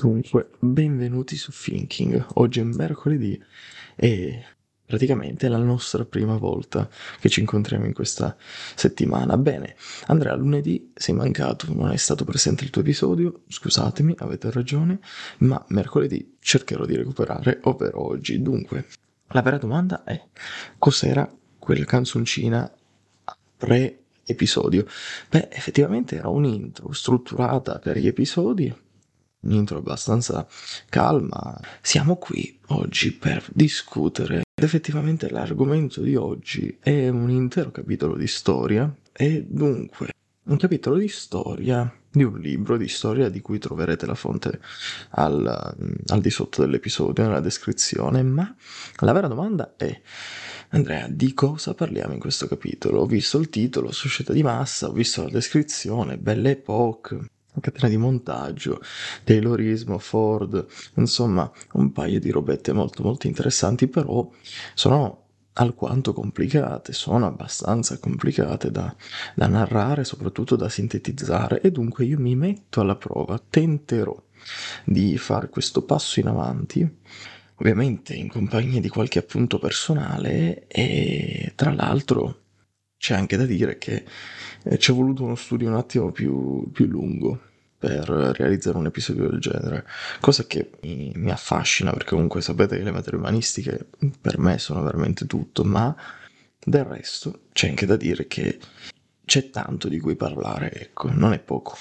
Dunque, benvenuti su Thinking. Oggi è mercoledì e praticamente è la nostra prima volta che ci incontriamo in questa settimana. Bene, Andrea, lunedì sei mancato, non è stato presente il tuo episodio, scusatemi, avete ragione, ma mercoledì cercherò di recuperare, ovvero oggi. Dunque, la vera domanda è cos'era quella canzoncina pre-episodio? Beh, effettivamente era un'intro strutturata per gli episodi un'intro abbastanza calma. Siamo qui oggi per discutere. Ed effettivamente l'argomento di oggi è un intero capitolo di storia e dunque un capitolo di storia di un libro di storia di cui troverete la fonte al, al di sotto dell'episodio, nella descrizione, ma la vera domanda è Andrea, di cosa parliamo in questo capitolo? Ho visto il titolo, Società di massa, ho visto la descrizione, Belle Époque, catena di montaggio, Taylorismo, Ford, insomma un paio di robette molto molto interessanti, però sono alquanto complicate, sono abbastanza complicate da, da narrare, soprattutto da sintetizzare. E dunque io mi metto alla prova, tenterò di fare questo passo in avanti, ovviamente in compagnia di qualche appunto personale e tra l'altro c'è anche da dire che eh, ci è voluto uno studio un attimo più, più lungo per realizzare un episodio del genere, cosa che mi, mi, affascina perché comunque sapete che le materie umanistiche per me sono veramente tutto, ma del resto c'è anche da dire che c'è tanto di cui parlare, ecco, non è poco.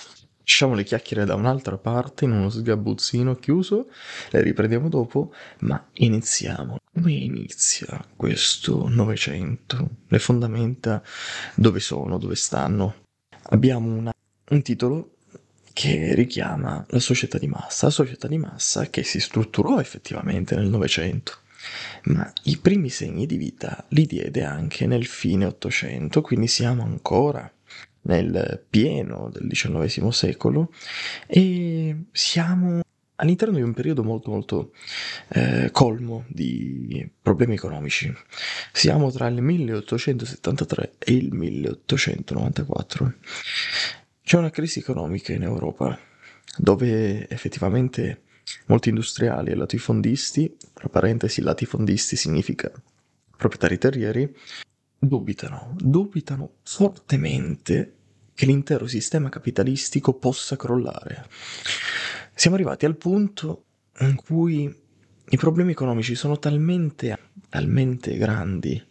Lasciamo le chiacchiere da un'altra parte in uno sgabuzzino chiuso, le riprendiamo dopo, ma iniziamo. Come inizia questo Novecento? Le fondamenta dove sono, dove stanno? Abbiamo una, un titolo che richiama la società di massa, la società di massa che si strutturò effettivamente nel Novecento, ma i primi segni di vita li diede anche nel fine Ottocento, quindi siamo ancora nel pieno del XIX secolo e siamo all'interno di un periodo molto molto eh, colmo di problemi economici. Siamo tra il 1873 e il 1894. C'è una crisi economica in Europa dove effettivamente molti industriali e latifondisti, tra parentesi latifondisti significa proprietari terrieri, dubitano, dubitano fortemente che l'intero sistema capitalistico possa crollare. Siamo arrivati al punto in cui i problemi economici sono talmente, talmente grandi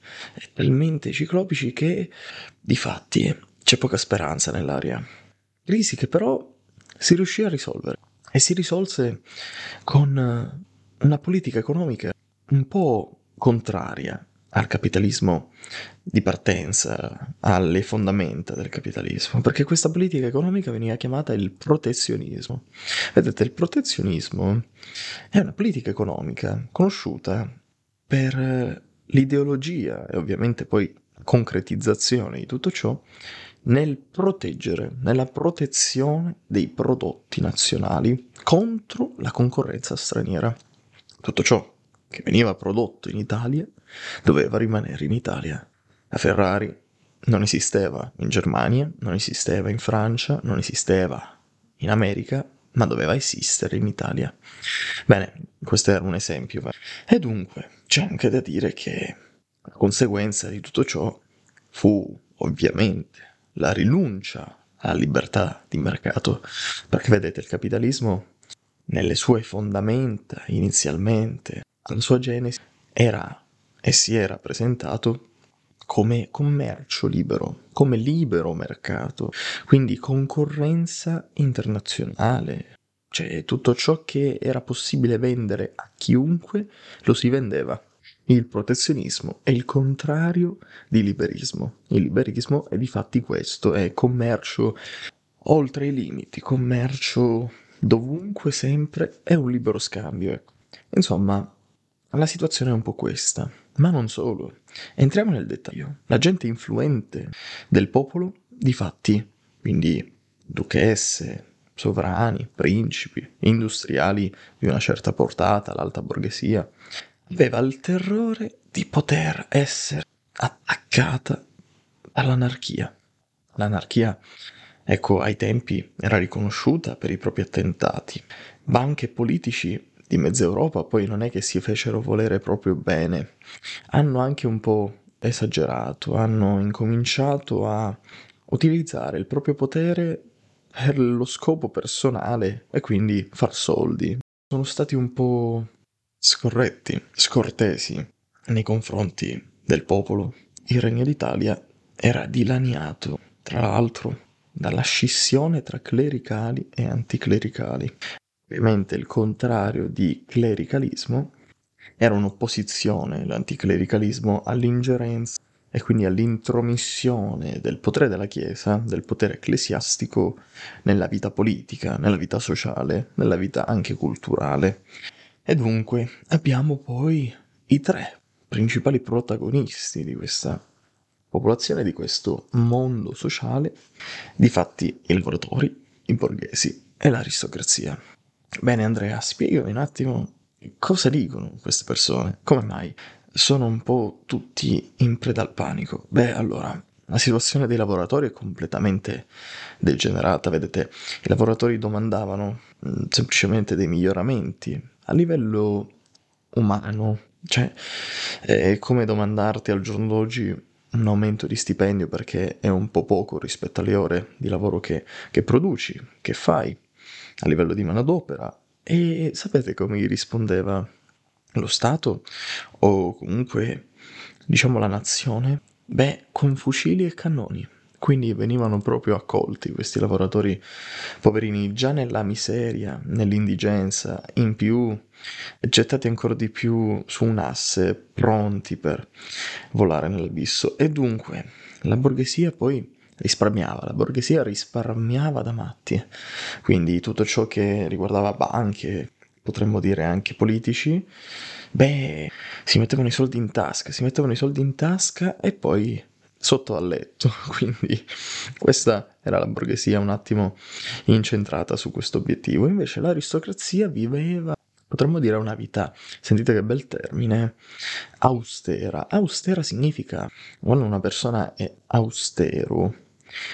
talmente ciclopici che di fatti c'è poca speranza nell'aria crisi che però si riuscì a risolvere e si risolse con una politica economica un po' contraria al capitalismo di partenza, alle fondamenta del capitalismo, perché questa politica economica veniva chiamata il protezionismo. Vedete, il protezionismo è una politica economica conosciuta per l'ideologia e ovviamente poi concretizzazione di tutto ciò nel proteggere, nella protezione dei prodotti nazionali contro la concorrenza straniera. Tutto ciò che veniva prodotto in Italia doveva rimanere in Italia. La Ferrari non esisteva in Germania, non esisteva in Francia, non esisteva in America, ma doveva esistere in Italia. Bene, questo era un esempio. E dunque c'è anche da dire che la conseguenza di tutto ciò fu ovviamente la rinuncia alla libertà di mercato, perché vedete il capitalismo nelle sue fondamenta inizialmente, alla sua genesi, era e si era presentato come commercio libero, come libero mercato, quindi concorrenza internazionale. Cioè tutto ciò che era possibile vendere a chiunque lo si vendeva. Il protezionismo è il contrario di liberismo. Il liberismo è di fatti questo, è commercio oltre i limiti, commercio dovunque, sempre, è un libero scambio. Ecco. Insomma, la situazione è un po' questa, ma non solo. Entriamo nel dettaglio. La gente influente del popolo, di fatti, quindi duchesse, sovrani, principi, industriali di una certa portata, l'alta borghesia, aveva il terrore di poter essere attaccata dall'anarchia. L'anarchia, ecco, ai tempi era riconosciuta per i propri attentati, banche e politici di mezza Europa poi non è che si fecero volere proprio bene, hanno anche un po' esagerato, hanno incominciato a utilizzare il proprio potere per lo scopo personale e quindi far soldi. Sono stati un po' scorretti, scortesi nei confronti del popolo. Il Regno d'Italia era dilaniato, tra l'altro, dalla scissione tra clericali e anticlericali. Ovviamente il contrario di clericalismo era un'opposizione, l'anticlericalismo, all'ingerenza e quindi all'intromissione del potere della Chiesa, del potere ecclesiastico nella vita politica, nella vita sociale, nella vita anche culturale. E dunque abbiamo poi i tre principali protagonisti di questa popolazione, di questo mondo sociale, difatti i lavoratori, i borghesi e l'aristocrazia. Bene Andrea, spiegami un attimo cosa dicono queste persone, come mai? Sono un po' tutti in preda al panico. Beh, allora, la situazione dei lavoratori è completamente degenerata, vedete, i lavoratori domandavano mh, mm, semplicemente dei miglioramenti a livello umano, cioè è come domandarti al giorno d'oggi un aumento di stipendio perché è un po' poco rispetto alle ore di lavoro che, che produci, che fai a livello di manodopera. E sapete come gli rispondeva lo Stato o comunque diciamo la nazione? Beh, con fucili e cannoni. Quindi venivano proprio accolti questi lavoratori poverini già nella miseria, nell'indigenza, in più gettati ancora di più su un asse, pronti per volare nell'abisso. E dunque la borghesia poi risparmiava, la borghesia risparmiava da matti. Quindi tutto ciò che riguardava banche, potremmo dire anche politici, beh, si mettevano i soldi in tasca, si mettevano i soldi in tasca e poi sotto al letto. Quindi questa era la borghesia un attimo incentrata su questo obiettivo. Invece l'aristocrazia viveva, potremmo dire, una vita, sentite che bel termine, austera. Austera significa quando una persona è austero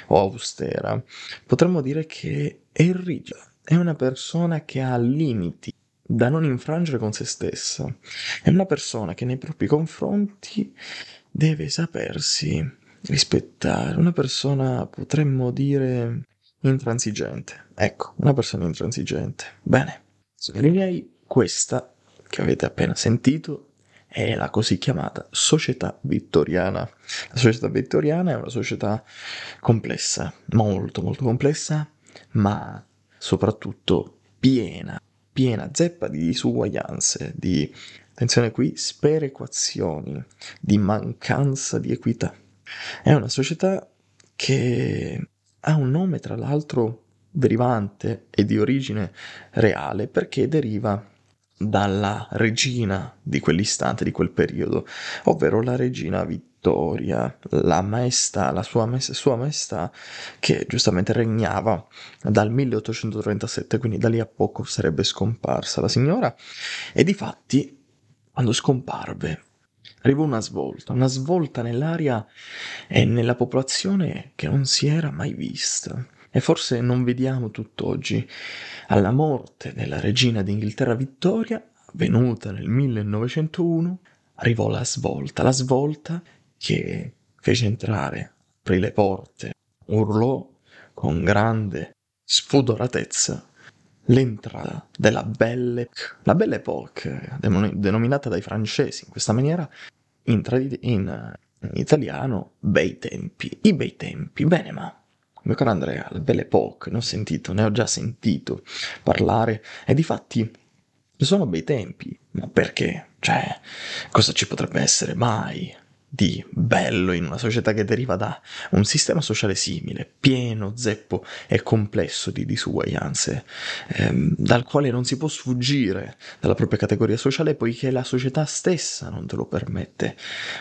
o austera, potremmo dire che è rigida. È una persona che ha limiti da non infrangere con se stessa. È una persona che nei propri confronti deve sapersi rispettare. Una persona, potremmo dire, intransigente. Ecco, una persona intransigente. Bene, direi questa che avete appena sentito è la così chiamata società vittoriana. La società vittoriana è una società complessa, molto molto complessa, ma soprattutto piena piena zeppa di disuguaglianze, di, attenzione qui, sperequazioni, di mancanza di equità. È una società che ha un nome, tra l'altro, derivante e di origine reale perché deriva dalla regina di quell'istante, di quel periodo, ovvero la regina Vittoria, la maestà, la sua, maestà, sua maestà che giustamente regnava dal 1837, quindi da lì a poco sarebbe scomparsa la signora e di fatti quando scomparve arrivò una svolta, una svolta nell'aria e nella popolazione che non si era mai vista. E forse non vediamo tutt'oggi. Alla morte della regina d'Inghilterra Vittoria, avvenuta nel 1901, arrivò la svolta, la svolta che fece entrare, aprì le porte, urlò con grande spudoratezza l'entrata della Belle, la Belle Époque, denominata dai francesi in questa maniera, in, trad- in, in italiano, bei tempi, i bei tempi, bene ma mio caro Andrea, la Belle Époque, ne ho sentito, ne ho già sentito parlare e di fatti sono bei tempi, ma perché? Cioè, cosa ci potrebbe essere mai di bello in una società che deriva da un sistema sociale simile, pieno, zeppo e complesso di disuguaglianze, ehm, dal quale non si può sfuggire dalla propria categoria sociale poiché la società stessa non te lo permette.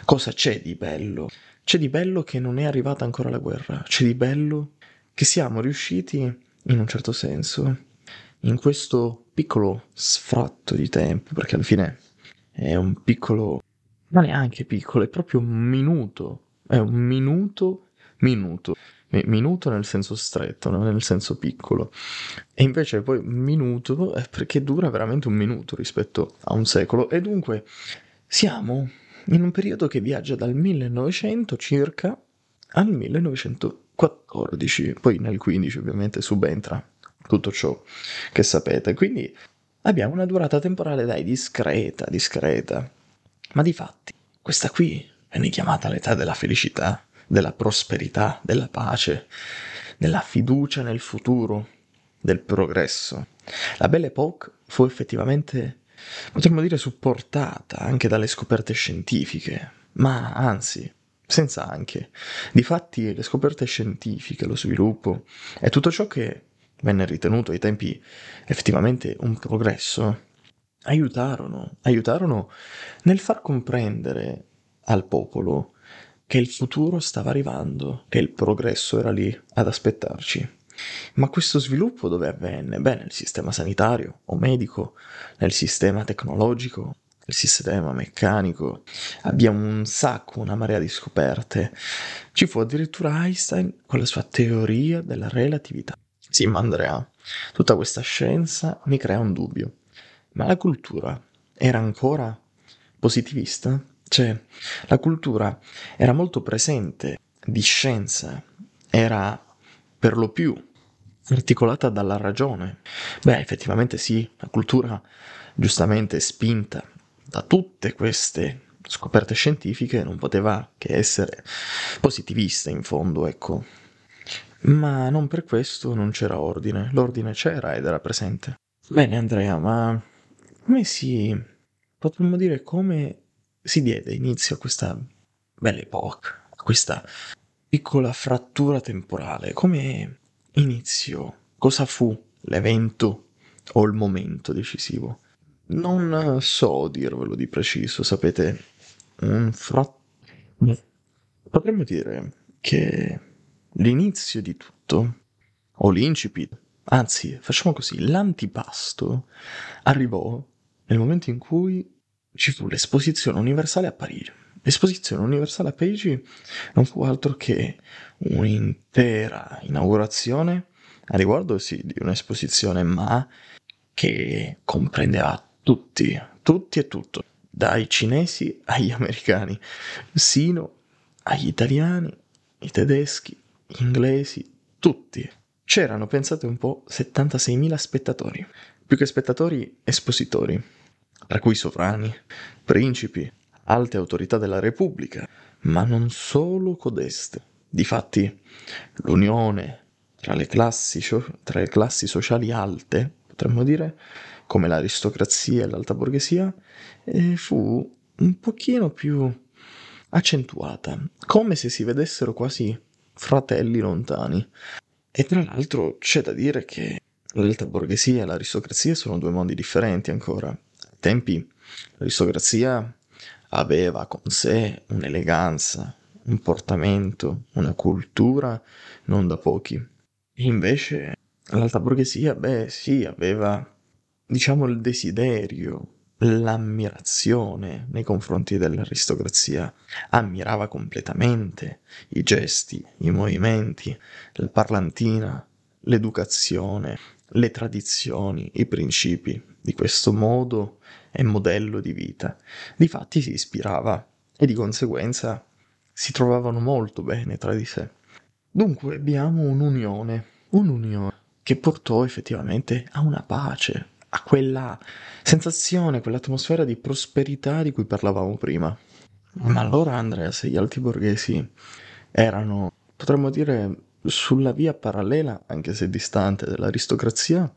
Cosa c'è di bello? C'è di bello che non è arrivata ancora la guerra, c'è di bello che siamo riusciti, in un certo senso, in questo piccolo sfratto di tempo, perché alla fine è un piccolo, ma neanche piccolo, è proprio un minuto, è un minuto, minuto minuto nel senso stretto, non nel senso piccolo. E invece poi minuto è perché dura veramente un minuto rispetto a un secolo. E dunque siamo in un periodo che viaggia dal 1900 circa al 1914. Poi nel 15 ovviamente subentra tutto ciò che sapete. Quindi abbiamo una durata temporale, dai, discreta, discreta. Ma di fatti, questa qui viene chiamata l'età della felicità, della prosperità, della pace, della fiducia nel futuro, del progresso. La Belle Époque fu effettivamente, potremmo dire, supportata anche dalle scoperte scientifiche, ma anzi, senza anche. Difatti le scoperte scientifiche, lo sviluppo e tutto ciò che venne ritenuto ai tempi effettivamente un progresso, aiutarono, aiutarono nel far comprendere al popolo che il futuro stava arrivando, che il progresso era lì ad aspettarci. Ma questo sviluppo dove avvenne? Beh, nel sistema sanitario o medico, nel sistema tecnologico, nel sistema meccanico. Abbiamo un sacco, una marea di scoperte. Ci fu addirittura Einstein con la sua teoria della relatività. Sì, ma Andrea, tutta questa scienza mi crea un dubbio. Ma la cultura era ancora positivista? Cioè, la cultura era molto presente di scienza, era per lo più articolata dalla ragione. Beh, effettivamente sì, la cultura giustamente spinta da tutte queste scoperte scientifiche non poteva che essere positivista in fondo, ecco. Ma non per questo non c'era ordine. L'ordine c'era ed era presente. Bene, Andrea, ma come si... potremmo dire come si diede inizio a questa bella epoca, a questa piccola frattura temporale? Come iniziò? Cosa fu l'evento o il momento decisivo? Non so dirvelo di preciso, sapete, un frat... Potremmo dire che l'inizio di tutto, o l'incipit, anzi, facciamo così, l'antipasto arrivò nel momento in cui ci fu l'esposizione universale a Parigi. L'esposizione universale a Parigi non fu altro che un'intera inaugurazione a riguardo sì di un'esposizione, ma che comprendeva tutti, tutti e tutto, dai cinesi agli americani, sino agli italiani, i tedeschi, inglesi, tutti. C'erano, pensate un po', 76.000 spettatori. Più che spettatori, espositori, tra cui sovrani, principi, alte autorità della Repubblica, ma non solo codeste. Difatti, l'unione tra le classi, tra le classi sociali alte, potremmo dire, come l'aristocrazia e l'alta borghesia, eh, fu un pochino più accentuata, come se si vedessero quasi fratelli lontani. E tra l'altro c'è da dire che l'alta borghesia e l'aristocrazia sono due mondi differenti ancora. Ai tempi l'aristocrazia aveva con sé un'eleganza, un portamento, una cultura non da pochi. Invece l'alta borghesia, beh sì, aveva, diciamo, il desiderio, l'ammirazione nei confronti dell'aristocrazia, ammirava completamente i gesti, i movimenti, la parlantina, l'educazione, le tradizioni, i principi di questo modo e modello di vita. Difatti si ispirava e di conseguenza si trovavano molto bene tra di sé. Dunque abbiamo un'unione, un'unione che portò effettivamente a una pace, a quella sensazione, quell'atmosfera di prosperità di cui parlavamo prima. Ma allora, Andrea, se gli alti borghesi erano, potremmo dire, sulla via parallela, anche se distante, dell'aristocrazia,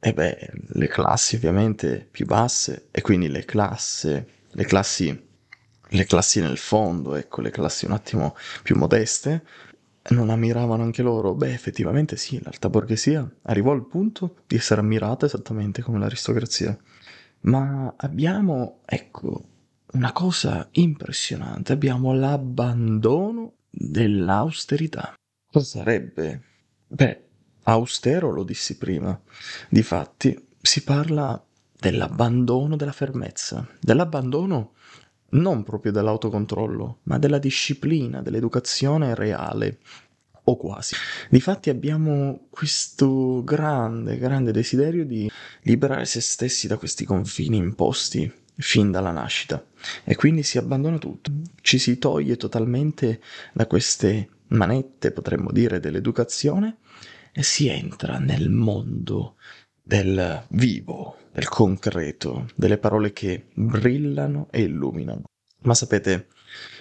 e beh, le classi ovviamente più basse, e quindi le classi, le classi, le classi nel fondo, ecco, le classi un attimo più modeste, non ammiravano anche loro? Beh, effettivamente sì, l'alta borghesia arrivò al punto di essere ammirata esattamente come l'aristocrazia. Ma abbiamo, ecco, una cosa impressionante, abbiamo l'abbandono dell'austerità. Cosa sarebbe? Beh, austero lo dissi prima. Difatti, si parla dell'abbandono della fermezza, dell'abbandono non proprio dell'autocontrollo, ma della disciplina, dell'educazione reale. o quasi. Difatti abbiamo questo grande, grande desiderio di liberare se stessi da questi confini imposti fin dalla nascita e quindi si abbandona tutto, ci si toglie totalmente da queste manette, potremmo dire, dell'educazione e si entra nel mondo del vivo, del concreto, delle parole che brillano e illuminano. Ma sapete,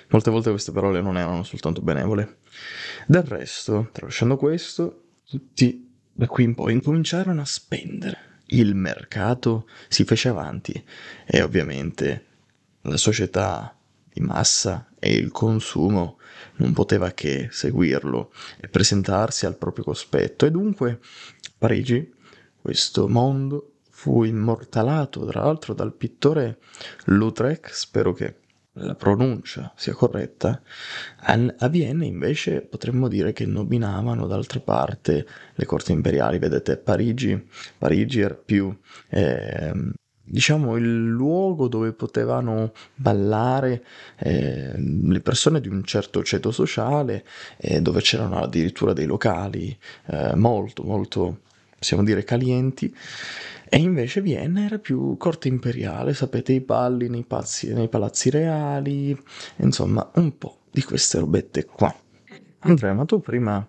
molte volte queste parole non erano soltanto benevole. Del resto, tralasciando questo, tutti da qui in poi incominciarono a spendere. Il mercato si fece avanti e ovviamente la società di massa e il consumo non poteva che seguirlo e presentarsi al proprio cospetto. E dunque Parigi, questo mondo, fu immortalato tra l'altro dal pittore Lautrec, spero che la pronuncia sia corretta, a Vienna invece potremmo dire che nominavano d'altra parte le corti imperiali, vedete Parigi, Parigi era più eh, diciamo il luogo dove potevano ballare eh, le persone di un certo ceto sociale, eh, dove c'erano addirittura dei locali eh, molto molto possiamo dire calienti e invece Vienna era più corte imperiale, sapete, i balli nei, pazzi, nei palazzi reali, insomma, un po' di queste robette qua. Andrea, ma tu prima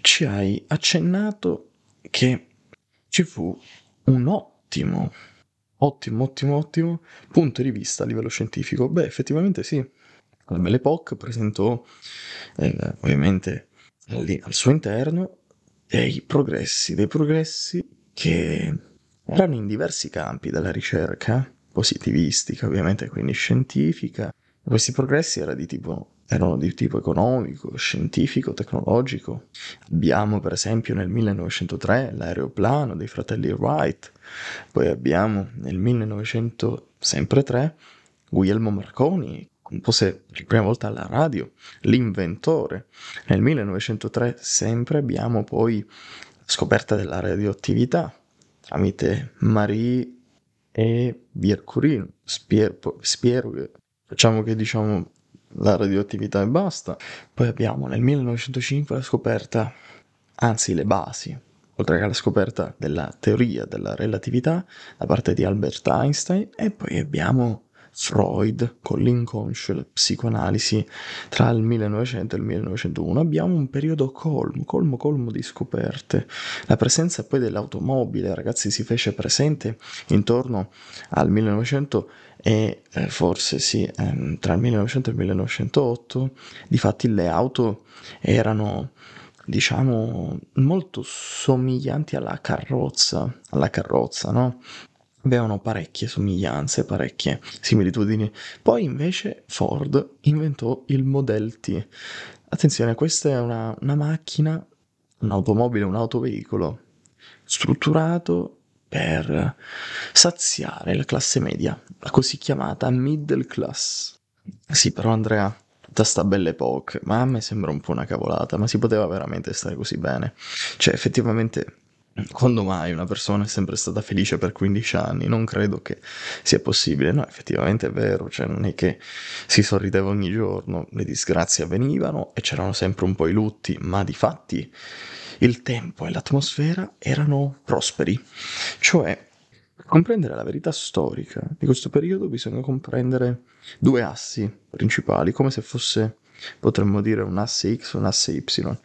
ci hai accennato che ci fu un ottimo, ottimo, ottimo, ottimo punto di vista a livello scientifico. Beh, effettivamente sì. La Belle Époque presentò, eh, ovviamente, lì al suo interno dei progressi, dei progressi che erano in diversi campi della ricerca, positivistica ovviamente, quindi scientifica. Questi progressi erano di tipo erano di tipo economico, scientifico, tecnologico. Abbiamo per esempio nel 1903 l'aeroplano dei fratelli Wright, poi abbiamo nel 1903 Guglielmo Marconi, compose per la prima volta alla radio, l'inventore. Nel 1903 sempre abbiamo poi la scoperta della radioattività, tramite Marie e Biercurin, Spiero, Spiero, facciamo che diciamo la radioattività e basta. Poi abbiamo nel 1905 la scoperta, anzi le basi, oltre che la scoperta della teoria della relatività da parte di Albert Einstein e poi abbiamo Freud con l'inconscio la psicoanalisi tra il 1900 e il 1901 abbiamo un periodo colmo, colmo, colmo di scoperte. La presenza poi dell'automobile, ragazzi, si fece presente intorno al 1900 e eh, forse sì, ehm, tra il 1900 e il 1908. Difatti le auto erano diciamo molto somiglianti alla carrozza, alla carrozza, no? Avevano parecchie somiglianze, parecchie similitudini. Poi invece Ford inventò il Model T. Attenzione, questa è una, una macchina, un'automobile, un autoveicolo strutturato per saziare la classe media, la così chiamata middle class. Sì, però Andrea, tutta sta bella epoca, ma a me sembra un po' una cavolata, ma si poteva veramente stare così bene. Cioè, effettivamente quando mai una persona è sempre stata felice per 15 anni? Non credo che sia possibile. No, effettivamente è vero, cioè non è che si sorrideva ogni giorno, le disgrazie avvenivano e c'erano sempre un po' i lutti, ma di fatti il tempo e l'atmosfera erano prosperi. Cioè, per comprendere la verità storica di questo periodo bisogna comprendere due assi principali, come se fosse, potremmo dire, un asse X e un asse Y,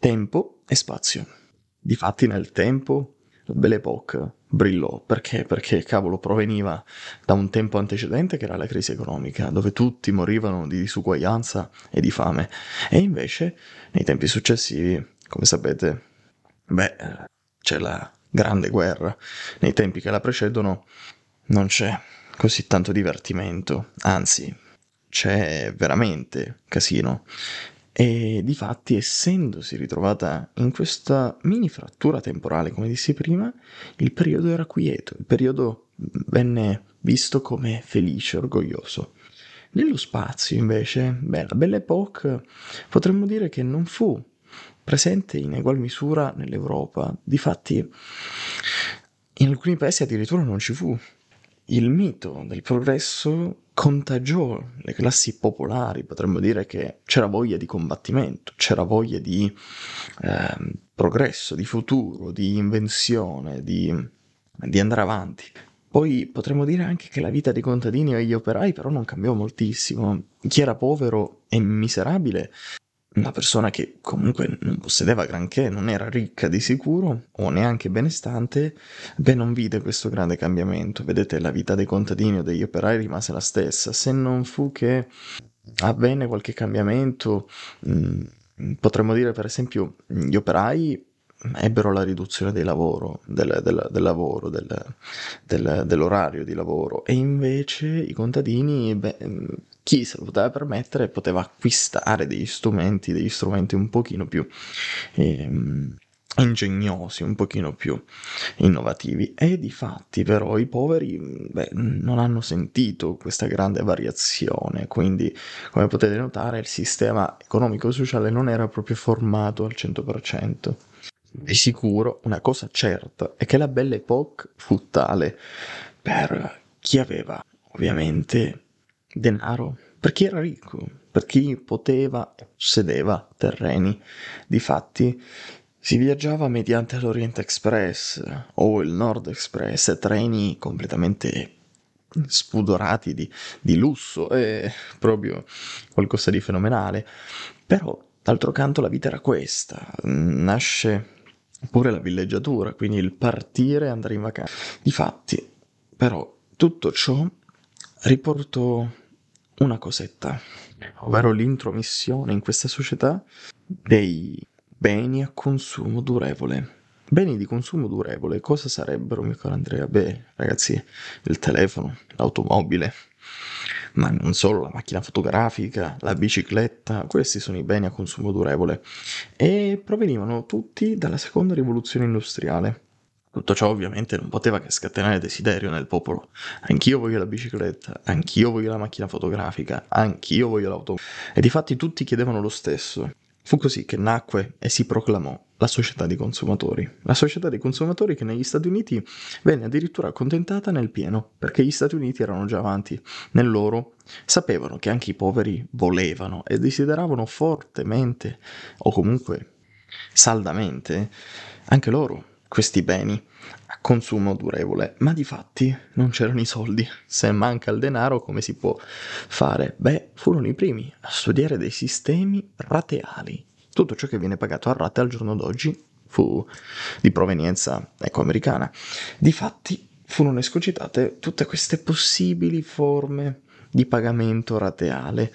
tempo e spazio. Difatti nel tempo la Belle Époque brillò perché? Perché cavolo proveniva da un tempo antecedente che era la crisi economica, dove tutti morivano di disuguaglianza e di fame. E invece nei tempi successivi, come sapete, beh, c'è la grande guerra. Nei tempi che la precedono non c'è così tanto divertimento, anzi c'è veramente casino. E di fatti, essendosi ritrovata in questa mini frattura temporale, come dissi prima, il periodo era quieto, il periodo venne visto come felice, orgoglioso. Nello spazio, invece, beh, la Belle Époque potremmo dire che non fu presente in egual misura nell'Europa. Difatti, in alcuni paesi addirittura non ci fu. Il mito del progresso contagiò le classi popolari, potremmo dire che c'era voglia di combattimento, c'era voglia di eh, progresso, di futuro, di invenzione, di, di andare avanti. Poi potremmo dire anche che la vita dei contadini e degli operai però non cambiò moltissimo. Chi era povero e miserabile, una persona che comunque non possedeva granché, non era ricca di sicuro o neanche benestante, beh non vide questo grande cambiamento. Vedete, la vita dei contadini o degli operai rimase la stessa, se non fu che avvenne qualche cambiamento, mm, potremmo dire per esempio gli operai ebbero la riduzione del lavoro, del, del, del lavoro del, dell'orario di lavoro e invece i contadini, beh, chi se lo poteva permettere poteva acquistare degli strumenti, degli strumenti un pochino più ehm, ingegnosi, un pochino più innovativi e di fatti però i poveri beh, non hanno sentito questa grande variazione, quindi come potete notare il sistema economico-sociale non era proprio formato al 100%. Di sicuro una cosa certa è che la Belle Époque fu tale per chi aveva ovviamente denaro, per chi era ricco, per chi poteva e possedeva terreni. Difatti si viaggiava mediante l'Orient Express o il Nord Express, treni completamente spudorati di, di lusso, è proprio qualcosa di fenomenale. Però, d'altro canto, la vita era questa. Nasce oppure la villeggiatura, quindi il partire e andare in vacanza. Difatti, però, tutto ciò riportò una cosetta, ovvero l'intromissione in questa società dei beni a consumo durevole. Beni di consumo durevole, cosa sarebbero, mio caro Andrea? Beh, ragazzi, il telefono, l'automobile, ma non solo, la macchina fotografica, la bicicletta, questi sono i beni a consumo durevole e provenivano tutti dalla seconda rivoluzione industriale. Tutto ciò ovviamente non poteva che scatenare desiderio nel popolo. Anch'io voglio la bicicletta, anch'io voglio la macchina fotografica, anch'io voglio l'auto. E di fatti tutti chiedevano lo stesso. Fu così che nacque e si proclamò la società dei consumatori. La società dei consumatori che negli Stati Uniti venne addirittura accontentata nel pieno, perché gli Stati Uniti erano già avanti nel loro, sapevano che anche i poveri volevano e desideravano fortemente, o comunque saldamente, anche loro questi beni a consumo durevole, ma di fatti non c'erano i soldi. Se manca il denaro, come si può fare? Beh, furono i primi a studiare dei sistemi rateali. Tutto ciò che viene pagato a rate al giorno d'oggi fu di provenienza ecco, americana. Difatti furono escogitate tutte queste possibili forme di pagamento rateale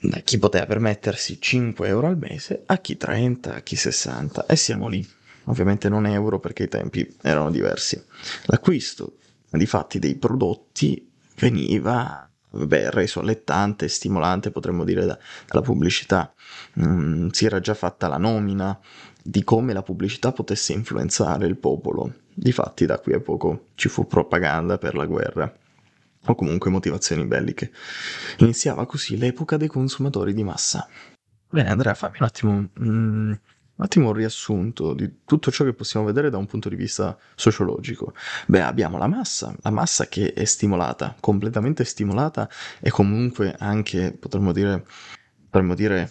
da chi poteva permettersi 5 euro al mese a chi 30, a chi 60 e siamo lì ovviamente non euro perché i tempi erano diversi. L'acquisto di fatti dei prodotti veniva beh, reso allettante, stimolante, potremmo dire, da, dalla pubblicità. Mm, si era già fatta la nomina di come la pubblicità potesse influenzare il popolo. Difatti, da qui a poco ci fu propaganda per la guerra o comunque motivazioni belliche. Iniziava così l'epoca dei consumatori di massa. Bene, Andrea, fammi un attimo mm, un attimo un riassunto di tutto ciò che possiamo vedere da un punto di vista sociologico. Beh, abbiamo la massa, la massa che è stimolata, completamente stimolata e comunque anche, potremmo dire, potremmo dire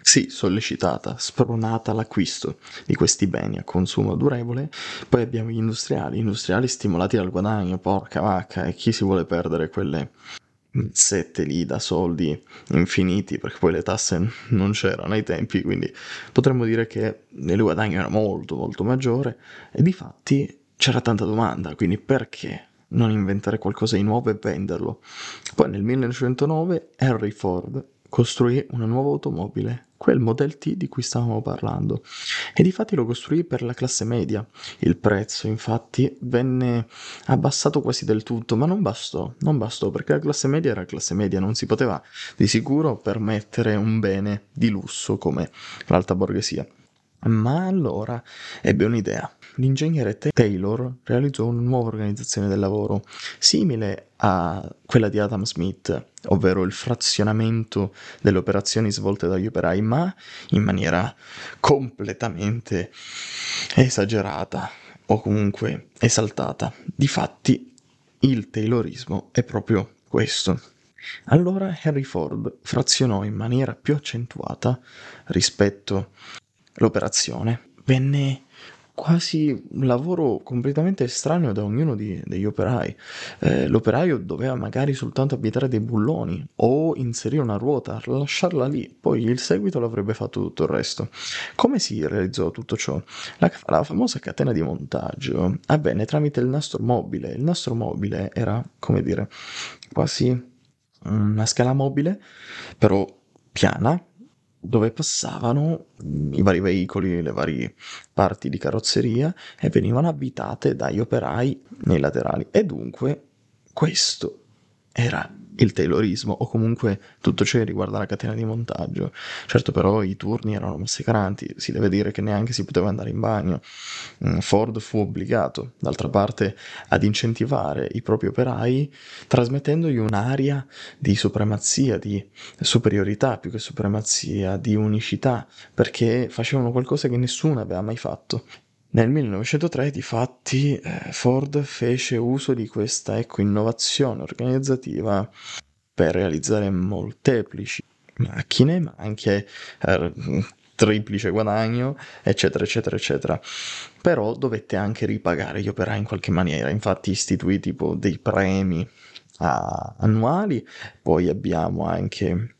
sì, sollecitata, spronata all'acquisto di questi beni a consumo durevole. Poi abbiamo gli industriali, industriali stimolati dal guadagno, porca vacca, e chi si vuole perdere quelle sette lì da soldi infiniti perché poi le tasse non c'erano ai tempi quindi potremmo dire che il guadagno era molto molto maggiore. E di fatti c'era tanta domanda quindi perché non inventare qualcosa di nuovo e venderlo? Poi nel 1909 Henry Ford costruì una nuova automobile quel Model T di cui stavamo parlando e difatti lo costruì per la classe media. Il prezzo infatti venne abbassato quasi del tutto, ma non bastò, non bastò perché la classe media era classe media, non si poteva di sicuro permettere un bene di lusso come l'alta borghesia. Ma allora ebbe un'idea. L'ingegnere Taylor realizzò una nuova organizzazione del lavoro, simile a quella di Adam Smith, ovvero il frazionamento delle operazioni svolte dagli operai, ma in maniera completamente esagerata o comunque esaltata. Difatti, il Taylorismo è proprio questo. Allora Henry Ford frazionò in maniera più accentuata rispetto all'operazione. Venne quasi un lavoro completamente estraneo da ognuno di, degli operai. Eh, l'operaio doveva magari soltanto abitare dei bulloni o inserire una ruota, lasciarla lì, poi il seguito l'avrebbe fatto tutto il resto. Come si realizzò tutto ciò? La, la famosa catena di montaggio avvenne tramite il nastro mobile. Il nastro mobile era, come dire, quasi una scala mobile, però piana, dove passavano i vari veicoli, le varie parti di carrozzeria e venivano abitate dagli operai nei laterali. E dunque questo era il taylorismo o comunque tutto ciò che riguarda la catena di montaggio. Certo però i turni erano massacranti, si deve dire che neanche si poteva andare in bagno. Mm, Ford fu obbligato, d'altra parte, ad incentivare i propri operai trasmettendogli un'aria di supremazia, di superiorità più che supremazia, di unicità, perché facevano qualcosa che nessuno aveva mai fatto. Nel 1903 difatti eh, Ford fece uso di questa ecco, innovazione organizzativa per realizzare molteplici macchine, ma anche eh, triplice guadagno, eccetera, eccetera, eccetera. Però dovette anche ripagare gli operai in qualche maniera, infatti istituì tipo dei premi a, annuali, poi abbiamo anche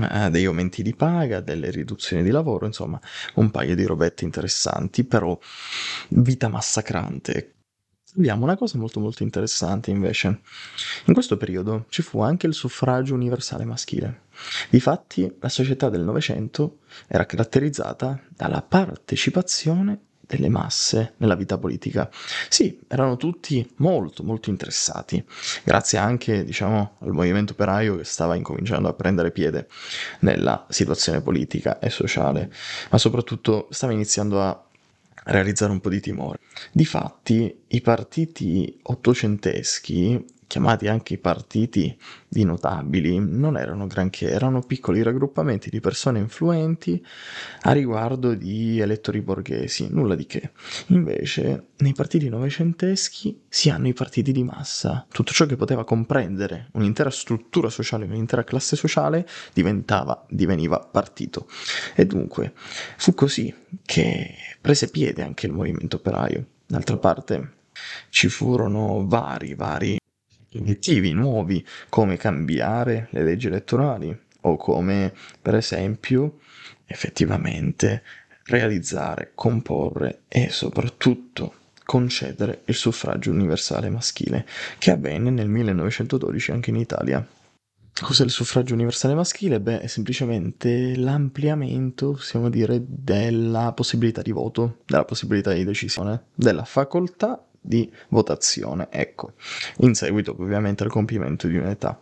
eh, degli aumenti di paga, delle riduzioni di lavoro, insomma un paio di robette interessanti, però vita massacrante. Abbiamo una cosa molto molto interessante invece. In questo periodo ci fu anche il suffragio universale maschile. Difatti la società del Novecento era caratterizzata dalla partecipazione delle masse nella vita politica. Sì, erano tutti molto molto interessati, grazie anche, diciamo, al movimento operaio che stava incominciando a prendere piede nella situazione politica e sociale, ma soprattutto stava iniziando a realizzare un po' di timore. Difatti, i partiti ottocenteschi chiamati anche i partiti di notabili, non erano granché, erano piccoli raggruppamenti di persone influenti a riguardo di elettori borghesi, nulla di che. Invece, nei partiti novecenteschi si hanno i partiti di massa, tutto ciò che poteva comprendere un'intera struttura sociale, un'intera classe sociale, diventava, diveniva partito. E dunque fu così che prese piede anche il movimento operaio. D'altra parte, ci furono vari, vari obiettivi nuovi come cambiare le leggi elettorali o come per esempio effettivamente realizzare, comporre e soprattutto concedere il suffragio universale maschile che avvenne nel 1912 anche in Italia. Cos'è il suffragio universale maschile? Beh, è semplicemente l'ampliamento, possiamo dire, della possibilità di voto, della possibilità di decisione, della facoltà di votazione, ecco, in seguito ovviamente al compimento di un'età.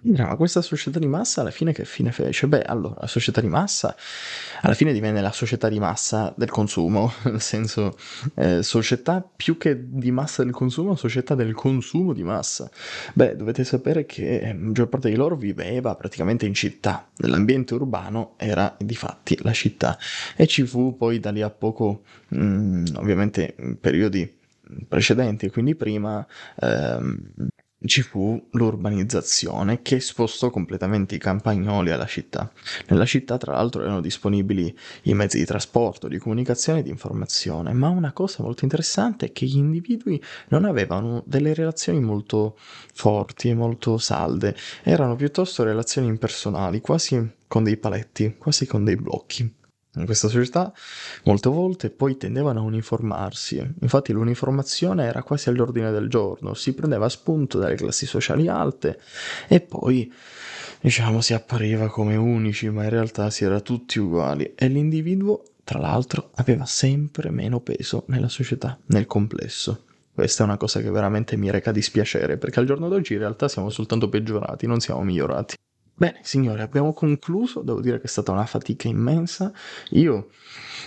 Ma questa società di massa alla fine che fine fece? Beh, allora, la società di massa alla fine divenne la società di massa del consumo, nel senso, eh, società più che di massa del consumo, società del consumo di massa. Beh, dovete sapere che la maggior parte di loro viveva praticamente in città, l'ambiente urbano era di fatti la città e ci fu poi da lì a poco, mh, mm, ovviamente, periodi precedenti, quindi prima, ehm, ci fu l'urbanizzazione che spostò completamente i campagnoli alla città. Nella città, tra l'altro, erano disponibili i mezzi di trasporto, di comunicazione e di informazione, ma una cosa molto interessante è che gli individui non avevano delle relazioni molto forti e molto salde, erano piuttosto relazioni impersonali, quasi con dei paletti, quasi con dei blocchi in questa società molte volte poi tendevano a uniformarsi. Infatti l'uniformazione era quasi all'ordine del giorno, si prendeva spunto dalle classi sociali alte e poi diciamo si appariva come unici, ma in realtà si era tutti uguali e l'individuo, tra l'altro, aveva sempre meno peso nella società, nel complesso. Questa è una cosa che veramente mi reca dispiacere, perché al giorno d'oggi in realtà siamo soltanto peggiorati, non siamo migliorati. Bene, signori, abbiamo concluso. Devo dire che è stata una fatica immensa. Io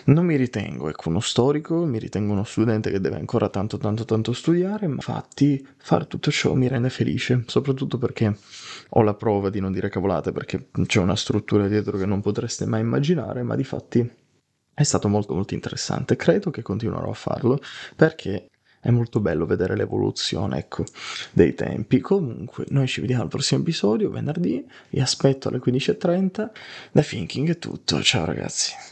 non mi ritengo ecco, uno storico, mi ritengo uno studente che deve ancora tanto, tanto, tanto studiare, ma infatti fare tutto ciò mi rende felice, soprattutto perché ho la prova di non dire cavolate, perché c'è una struttura dietro che non potreste mai immaginare, ma di fatti è stato molto molto interessante. Credo che continuerò a farlo perché è molto bello vedere l'evoluzione, ecco, dei tempi. Comunque, noi ci vediamo al prossimo episodio, venerdì, vi aspetto alle 15.30. Da Thinking è tutto, ciao ragazzi.